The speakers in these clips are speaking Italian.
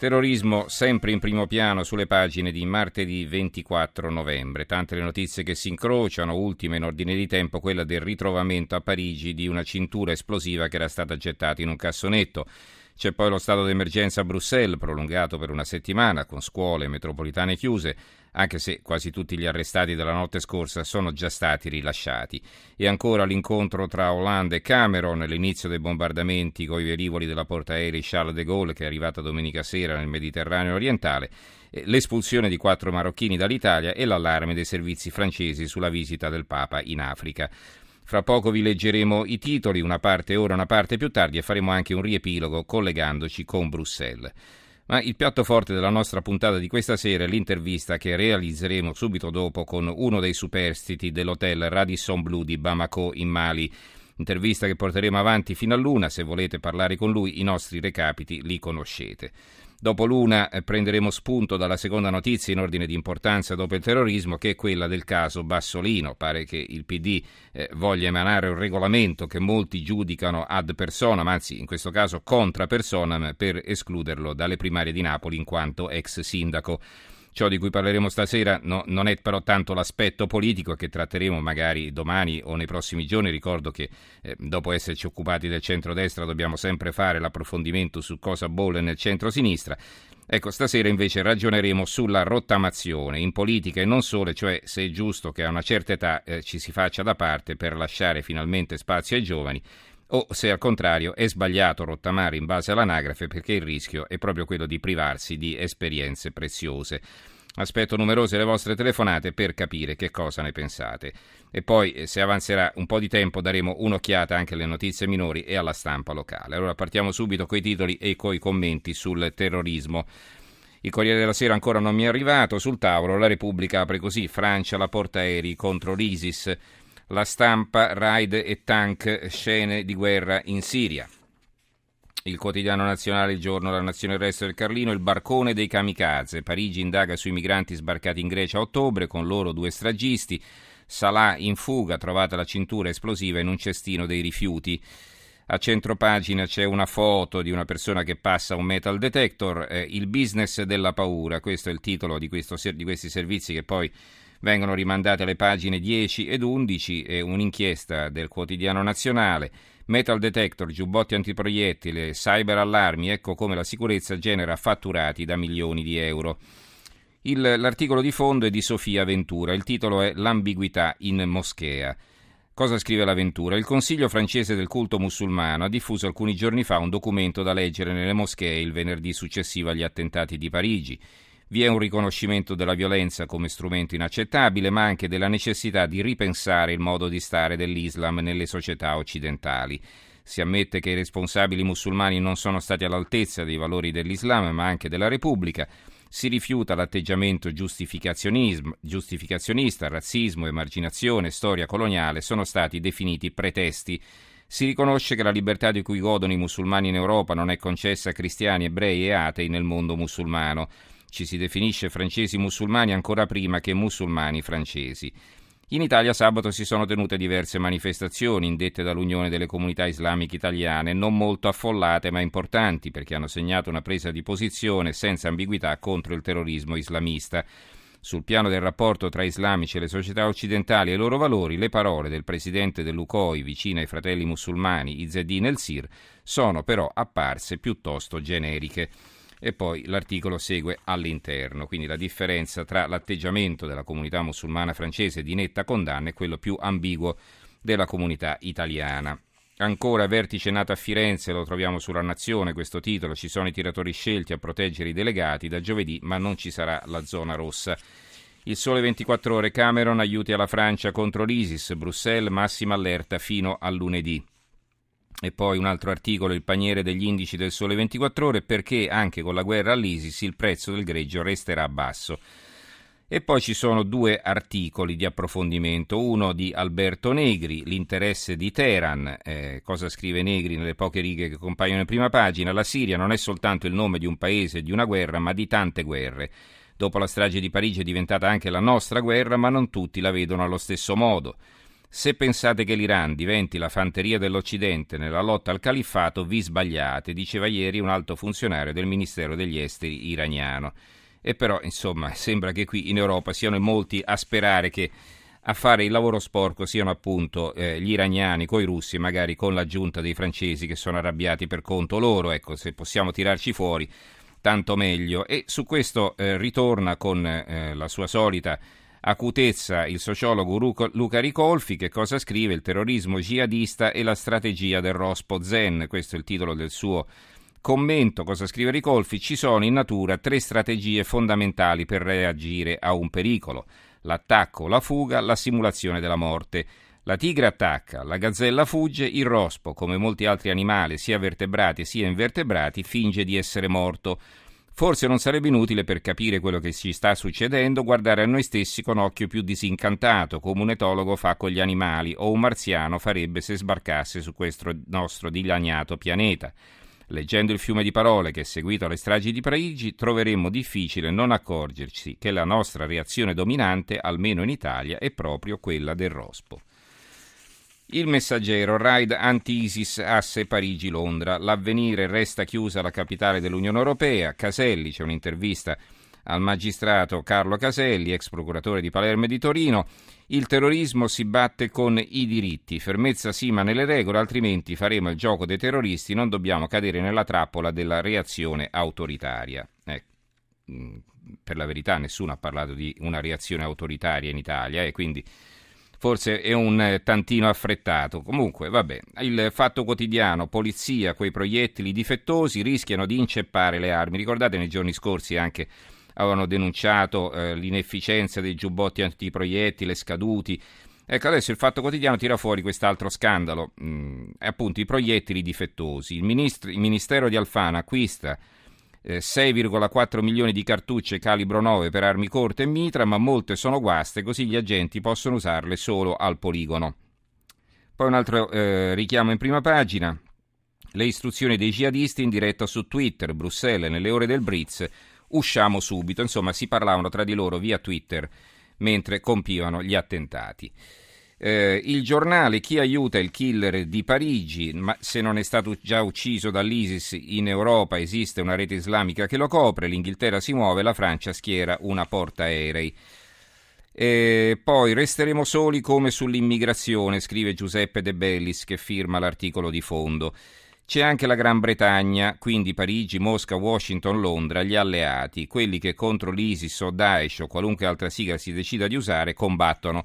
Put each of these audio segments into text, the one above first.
Terrorismo sempre in primo piano sulle pagine di martedì 24 novembre. Tante le notizie che si incrociano, ultima in ordine di tempo quella del ritrovamento a Parigi di una cintura esplosiva che era stata gettata in un cassonetto. C'è poi lo stato d'emergenza a Bruxelles, prolungato per una settimana, con scuole e metropolitane chiuse, anche se quasi tutti gli arrestati della notte scorsa sono già stati rilasciati. E ancora l'incontro tra Hollande e Cameron, l'inizio dei bombardamenti coi velivoli della portaerei Charles de Gaulle, che è arrivata domenica sera nel Mediterraneo orientale, l'espulsione di quattro marocchini dall'Italia e l'allarme dei servizi francesi sulla visita del Papa in Africa. Fra poco vi leggeremo i titoli, una parte ora, una parte più tardi e faremo anche un riepilogo collegandoci con Bruxelles. Ma il piatto forte della nostra puntata di questa sera è l'intervista che realizzeremo subito dopo con uno dei superstiti dell'hotel Radisson Blu di Bamako in Mali. Intervista che porteremo avanti fino a luna, se volete parlare con lui i nostri recapiti li conoscete. Dopo l'una eh, prenderemo spunto dalla seconda notizia in ordine di importanza dopo il terrorismo, che è quella del caso Bassolino. Pare che il PD eh, voglia emanare un regolamento che molti giudicano ad personam, anzi in questo caso contra personam, per escluderlo dalle primarie di Napoli in quanto ex sindaco. Ciò di cui parleremo stasera no, non è però tanto l'aspetto politico che tratteremo magari domani o nei prossimi giorni. Ricordo che eh, dopo esserci occupati del centro-destra dobbiamo sempre fare l'approfondimento su cosa bolle nel centro-sinistra. Ecco, stasera invece ragioneremo sulla rottamazione in politica e non solo, cioè se è giusto che a una certa età eh, ci si faccia da parte per lasciare finalmente spazio ai giovani o se al contrario è sbagliato rottamare in base all'anagrafe perché il rischio è proprio quello di privarsi di esperienze preziose. Aspetto numerose le vostre telefonate per capire che cosa ne pensate. E poi, eh, se avanzerà un po' di tempo, daremo un'occhiata anche alle notizie minori e alla stampa locale. Allora partiamo subito coi titoli e coi commenti sul terrorismo. Il Corriere della Sera ancora non mi è arrivato. Sul tavolo la Repubblica apre così: Francia la portaerei contro l'ISIS. La stampa, raid e tank, scene di guerra in Siria. Il quotidiano nazionale Il giorno, la nazione il resto del Carlino, il barcone dei kamikaze. Parigi indaga sui migranti sbarcati in Grecia a ottobre, con loro due stragisti. Salah in fuga, trovata la cintura esplosiva in un cestino dei rifiuti. A centropagina c'è una foto di una persona che passa un metal detector, eh, il business della paura, questo è il titolo di, questo, di questi servizi che poi Vengono rimandate alle pagine 10 ed 11 e un'inchiesta del quotidiano nazionale. Metal detector, giubbotti antiproiettile, cyber allarmi, ecco come la sicurezza genera fatturati da milioni di euro. Il, l'articolo di fondo è di Sofia Ventura, il titolo è L'ambiguità in moschea. Cosa scrive l'avventura? Il Consiglio francese del culto musulmano ha diffuso alcuni giorni fa un documento da leggere nelle moschee il venerdì successivo agli attentati di Parigi. Vi è un riconoscimento della violenza come strumento inaccettabile, ma anche della necessità di ripensare il modo di stare dell'Islam nelle società occidentali. Si ammette che i responsabili musulmani non sono stati all'altezza dei valori dell'Islam, ma anche della Repubblica. Si rifiuta l'atteggiamento giustificazionista, razzismo, emarginazione, storia coloniale sono stati definiti pretesti. Si riconosce che la libertà di cui godono i musulmani in Europa non è concessa a cristiani, ebrei e atei nel mondo musulmano. Ci si definisce francesi musulmani ancora prima che musulmani francesi. In Italia sabato si sono tenute diverse manifestazioni indette dall'Unione delle Comunità Islamiche Italiane, non molto affollate ma importanti perché hanno segnato una presa di posizione senza ambiguità contro il terrorismo islamista. Sul piano del rapporto tra islamici e le società occidentali e i loro valori, le parole del presidente dell'UCOI vicino ai fratelli musulmani Izzeddin el-Sir sono però apparse piuttosto generiche e poi l'articolo segue all'interno, quindi la differenza tra l'atteggiamento della comunità musulmana francese di netta condanna e quello più ambiguo della comunità italiana. Ancora vertice nato a Firenze, lo troviamo sulla Nazione, questo titolo, ci sono i tiratori scelti a proteggere i delegati da giovedì, ma non ci sarà la zona rossa. Il sole 24 ore Cameron aiuti alla Francia contro l'ISIS, Bruxelles massima allerta fino a lunedì. E poi un altro articolo, il paniere degli indici del sole 24 ore, perché anche con la guerra all'ISIS il prezzo del greggio resterà basso. E poi ci sono due articoli di approfondimento, uno di Alberto Negri, l'interesse di Teheran, eh, cosa scrive Negri nelle poche righe che compaiono in prima pagina, la Siria non è soltanto il nome di un paese e di una guerra, ma di tante guerre. Dopo la strage di Parigi è diventata anche la nostra guerra, ma non tutti la vedono allo stesso modo. Se pensate che l'Iran diventi la fanteria dell'Occidente nella lotta al califfato, vi sbagliate, diceva ieri un alto funzionario del Ministero degli Esteri iraniano. E però, insomma, sembra che qui in Europa siano molti a sperare che a fare il lavoro sporco siano appunto eh, gli iraniani con i russi, magari con l'aggiunta dei francesi che sono arrabbiati per conto loro. Ecco, se possiamo tirarci fuori, tanto meglio. E su questo eh, ritorna con eh, la sua solita acutezza il sociologo Luca Ricolfi che cosa scrive? Il terrorismo jihadista e la strategia del Rospo Zen, questo è il titolo del suo Commento cosa scrive Ricolfi, ci sono in natura tre strategie fondamentali per reagire a un pericolo, l'attacco, la fuga, la simulazione della morte. La tigre attacca, la gazzella fugge, il rospo, come molti altri animali, sia vertebrati sia invertebrati, finge di essere morto. Forse non sarebbe inutile per capire quello che ci sta succedendo guardare a noi stessi con occhio più disincantato, come un etologo fa con gli animali o un marziano farebbe se sbarcasse su questo nostro dilaniato pianeta. Leggendo il fiume di parole che è seguito alle stragi di Parigi, troveremmo difficile non accorgerci che la nostra reazione dominante, almeno in Italia, è proprio quella del rospo. Il messaggero, raid anti-ISIS, asse Parigi-Londra. L'avvenire resta chiusa la capitale dell'Unione Europea. Caselli, c'è un'intervista al magistrato Carlo Caselli, ex procuratore di Palermo e di Torino. Il terrorismo si batte con i diritti, fermezza sì ma nelle regole, altrimenti faremo il gioco dei terroristi, non dobbiamo cadere nella trappola della reazione autoritaria. Eh, per la verità nessuno ha parlato di una reazione autoritaria in Italia e quindi forse è un eh, tantino affrettato. Comunque, vabbè, il fatto quotidiano, polizia, quei proiettili difettosi rischiano di inceppare le armi. Ricordate nei giorni scorsi anche avevano denunciato eh, l'inefficienza dei giubbotti antiproiettile scaduti. Ecco, adesso il Fatto Quotidiano tira fuori quest'altro scandalo, mm, appunto i proiettili difettosi. Il, ministro, il Ministero di Alfano acquista eh, 6,4 milioni di cartucce calibro 9 per armi corte e mitra, ma molte sono guaste, così gli agenti possono usarle solo al poligono. Poi un altro eh, richiamo in prima pagina. Le istruzioni dei jihadisti in diretta su Twitter, Bruxelles, nelle ore del Britz, usciamo subito. Insomma, si parlavano tra di loro via Twitter mentre compivano gli attentati. Eh, il giornale Chi aiuta il killer di Parigi, ma se non è stato già ucciso dall'ISIS in Europa esiste una rete islamica che lo copre, l'Inghilterra si muove, la Francia schiera una portaerei. E poi resteremo soli come sull'immigrazione, scrive Giuseppe De Bellis che firma l'articolo di fondo. C'è anche la Gran Bretagna, quindi Parigi, Mosca, Washington, Londra, gli alleati, quelli che contro l'ISIS o Daesh o qualunque altra sigla si decida di usare, combattono.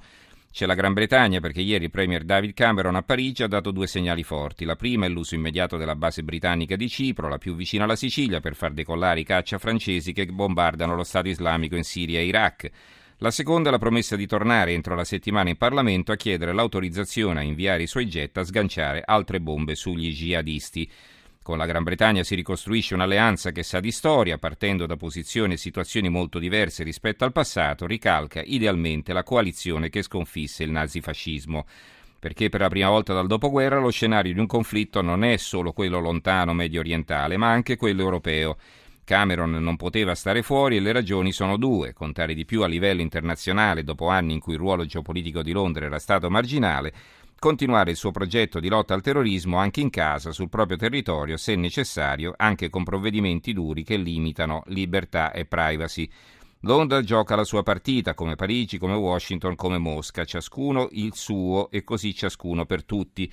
C'è la Gran Bretagna perché ieri il Premier David Cameron a Parigi ha dato due segnali forti. La prima è l'uso immediato della base britannica di Cipro, la più vicina alla Sicilia, per far decollare i caccia francesi che bombardano lo Stato islamico in Siria e Iraq. La seconda è la promessa di tornare entro la settimana in Parlamento a chiedere l'autorizzazione a inviare i suoi jet a sganciare altre bombe sugli jihadisti. Con la Gran Bretagna si ricostruisce un'alleanza che sa di storia, partendo da posizioni e situazioni molto diverse rispetto al passato, ricalca idealmente la coalizione che sconfisse il nazifascismo. Perché per la prima volta dal dopoguerra lo scenario di un conflitto non è solo quello lontano medio orientale, ma anche quello europeo Cameron non poteva stare fuori e le ragioni sono due, contare di più a livello internazionale dopo anni in cui il ruolo geopolitico di Londra era stato marginale, continuare il suo progetto di lotta al terrorismo anche in casa, sul proprio territorio, se necessario, anche con provvedimenti duri che limitano libertà e privacy. Londra gioca la sua partita, come Parigi, come Washington, come Mosca, ciascuno il suo e così ciascuno per tutti.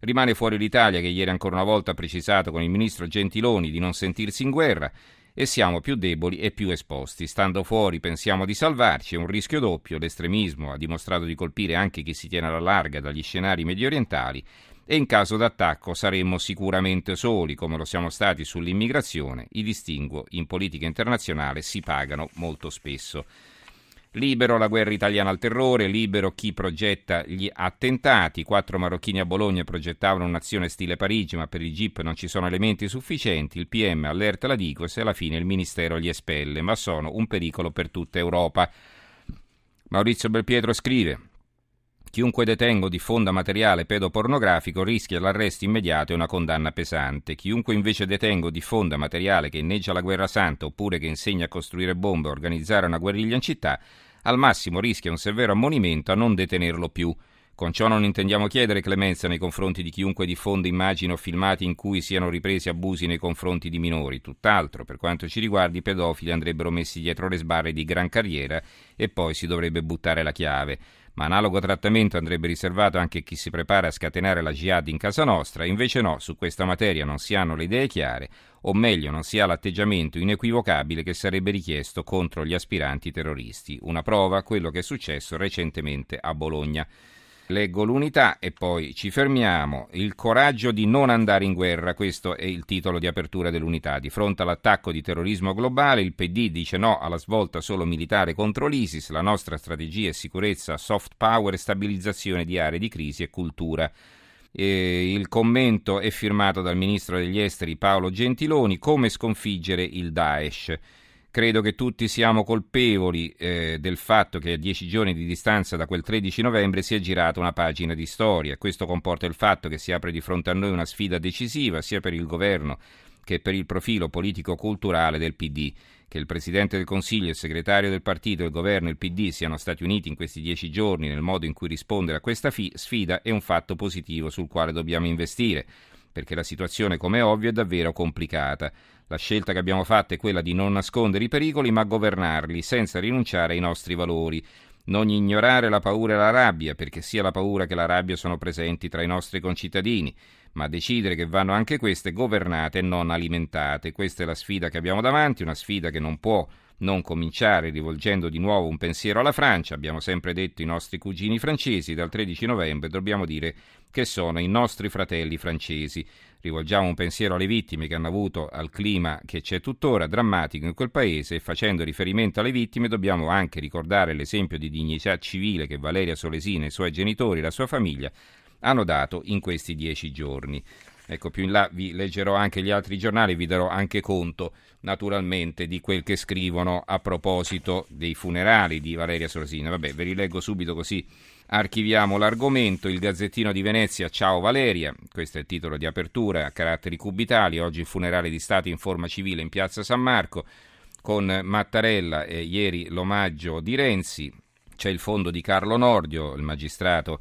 Rimane fuori l'Italia che ieri ancora una volta ha precisato con il ministro Gentiloni di non sentirsi in guerra e siamo più deboli e più esposti. Stando fuori pensiamo di salvarci, è un rischio doppio, l'estremismo ha dimostrato di colpire anche chi si tiene alla larga dagli scenari medio orientali e in caso d'attacco saremmo sicuramente soli, come lo siamo stati sull'immigrazione. I distinguo in politica internazionale si pagano molto spesso. Libero la guerra italiana al terrore, libero chi progetta gli attentati. Quattro marocchini a Bologna progettavano un'azione stile Parigi, ma per il GIP non ci sono elementi sufficienti. Il PM allerta la Digos e alla fine il Ministero li espelle, ma sono un pericolo per tutta Europa. Maurizio Belpietro scrive Chiunque detenga o diffonda materiale pedopornografico rischia l'arresto immediato e una condanna pesante. Chiunque invece detenga o diffonda materiale che inneggia la guerra santa oppure che insegna a costruire bombe o organizzare una guerriglia in città, al massimo rischia un severo ammonimento a non detenerlo più. Con ciò non intendiamo chiedere clemenza nei confronti di chiunque diffonda immagini o filmati in cui siano ripresi abusi nei confronti di minori, tutt'altro, per quanto ci riguarda i pedofili andrebbero messi dietro le sbarre di gran carriera e poi si dovrebbe buttare la chiave ma analogo trattamento andrebbe riservato anche a chi si prepara a scatenare la jihad in casa nostra, invece no, su questa materia non si hanno le idee chiare, o meglio non si ha l'atteggiamento inequivocabile che sarebbe richiesto contro gli aspiranti terroristi. Una prova, quello che è successo recentemente a Bologna. Leggo l'unità e poi ci fermiamo. Il coraggio di non andare in guerra, questo è il titolo di apertura dell'unità. Di fronte all'attacco di terrorismo globale, il PD dice no alla svolta solo militare contro l'ISIS, la nostra strategia è sicurezza, soft power stabilizzazione di aree di crisi e cultura. E il commento è firmato dal ministro degli esteri Paolo Gentiloni, come sconfiggere il Daesh. Credo che tutti siamo colpevoli eh, del fatto che a dieci giorni di distanza da quel 13 novembre si è girata una pagina di storia. Questo comporta il fatto che si apre di fronte a noi una sfida decisiva sia per il governo che per il profilo politico-culturale del PD. Che il Presidente del Consiglio, il segretario del partito, il governo e il PD siano stati uniti in questi dieci giorni nel modo in cui rispondere a questa fi- sfida è un fatto positivo sul quale dobbiamo investire, perché la situazione, come è ovvio, è davvero complicata. La scelta che abbiamo fatto è quella di non nascondere i pericoli, ma governarli, senza rinunciare ai nostri valori. Non ignorare la paura e la rabbia, perché sia la paura che la rabbia sono presenti tra i nostri concittadini, ma decidere che vanno anche queste governate e non alimentate. Questa è la sfida che abbiamo davanti, una sfida che non può non cominciare rivolgendo di nuovo un pensiero alla Francia. Abbiamo sempre detto i nostri cugini francesi, dal 13 novembre dobbiamo dire che sono i nostri fratelli francesi. Rivolgiamo un pensiero alle vittime che hanno avuto al clima che c'è tuttora drammatico in quel paese e facendo riferimento alle vittime dobbiamo anche ricordare l'esempio di dignità civile che Valeria Solesina, i suoi genitori e la sua famiglia hanno dato in questi dieci giorni. Ecco, più in là vi leggerò anche gli altri giornali, vi darò anche conto naturalmente di quel che scrivono a proposito dei funerali di Valeria Sorosina. Vabbè, ve li leggo subito così archiviamo l'argomento. Il Gazzettino di Venezia, ciao Valeria, questo è il titolo di apertura a caratteri cubitali. Oggi il funerale di Stato in forma civile in piazza San Marco con Mattarella e ieri l'omaggio di Renzi. C'è il fondo di Carlo Nordio, il magistrato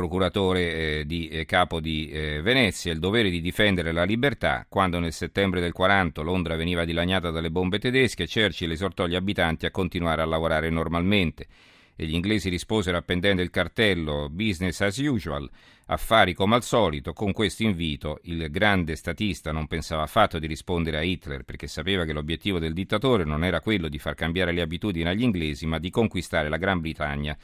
procuratore eh, di eh, capo di eh, Venezia, il dovere di difendere la libertà. Quando nel settembre del 40 Londra veniva dilaniata dalle bombe tedesche, Churchill esortò gli abitanti a continuare a lavorare normalmente. E gli inglesi risposero appendendo il cartello Business as usual, affari come al solito. Con questo invito il grande statista non pensava affatto di rispondere a Hitler perché sapeva che l'obiettivo del dittatore non era quello di far cambiare le abitudini agli inglesi, ma di conquistare la Gran Bretagna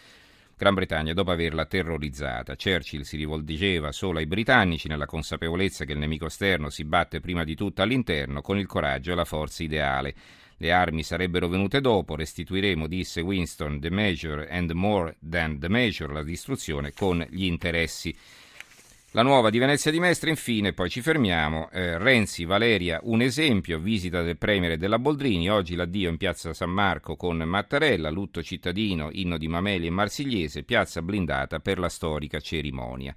Gran Bretagna dopo averla terrorizzata. Churchill si rivolgeva solo ai britannici nella consapevolezza che il nemico esterno si batte prima di tutto all'interno con il coraggio e la forza ideale. Le armi sarebbero venute dopo, restituiremo, disse Winston, the measure and more than the measure, la distruzione con gli interessi la nuova di Venezia di Mestre, infine, poi ci fermiamo. Eh, Renzi, Valeria, un esempio, visita del Premier e della Boldrini, oggi l'addio in piazza San Marco con Mattarella, lutto cittadino, inno di Mameli e Marsigliese, piazza blindata per la storica cerimonia.